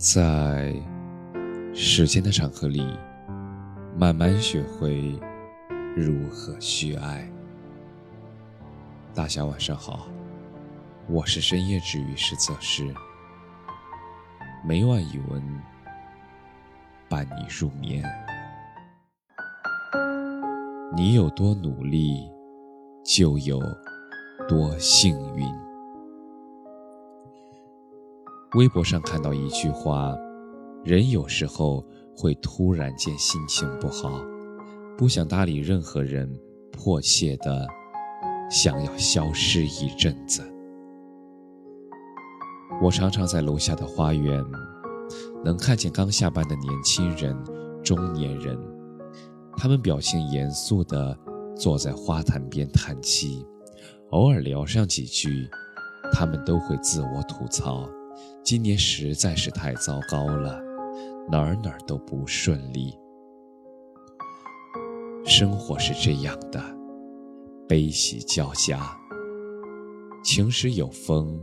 在时间的长河里，慢慢学会如何去爱。大家晚上好，我是深夜治愈师泽师，每晚一文伴你入眠。你有多努力，就有多幸运。微博上看到一句话：人有时候会突然间心情不好，不想搭理任何人，迫切的想要消失一阵子。我常常在楼下的花园，能看见刚下班的年轻人、中年人，他们表情严肃的坐在花坛边叹气，偶尔聊上几句，他们都会自我吐槽。今年实在是太糟糕了，哪儿哪儿都不顺利。生活是这样的，悲喜交加，晴时有风，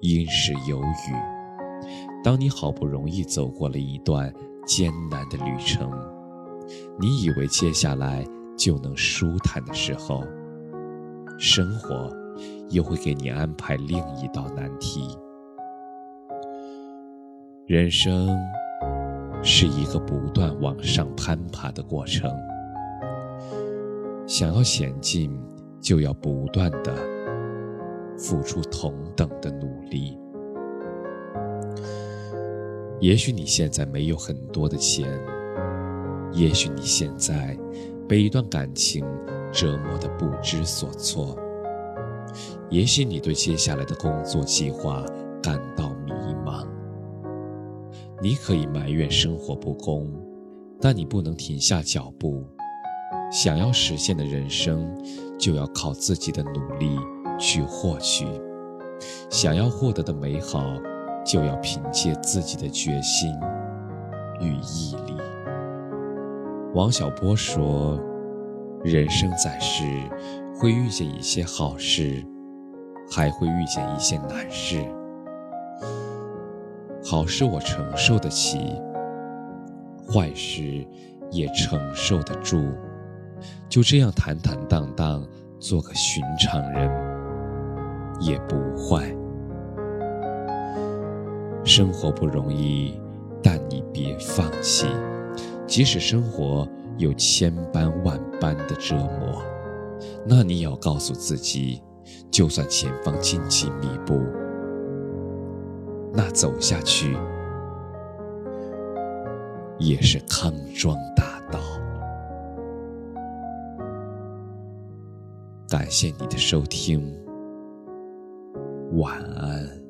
阴时有雨。当你好不容易走过了一段艰难的旅程，你以为接下来就能舒坦的时候，生活又会给你安排另一道难题。人生是一个不断往上攀爬的过程，想要前进，就要不断的付出同等的努力。也许你现在没有很多的钱，也许你现在被一段感情折磨的不知所措，也许你对接下来的工作计划感到。你可以埋怨生活不公，但你不能停下脚步。想要实现的人生，就要靠自己的努力去获取；想要获得的美好，就要凭借自己的决心与毅力。王小波说：“人生在世，会遇见一些好事，还会遇见一些难事。”好事我承受得起，坏事也承受得住，就这样坦坦荡荡做个寻常人，也不坏。生活不容易，但你别放弃。即使生活有千般万般的折磨，那你要告诉自己，就算前方荆棘密布。那走下去也是康庄大道。感谢你的收听，晚安。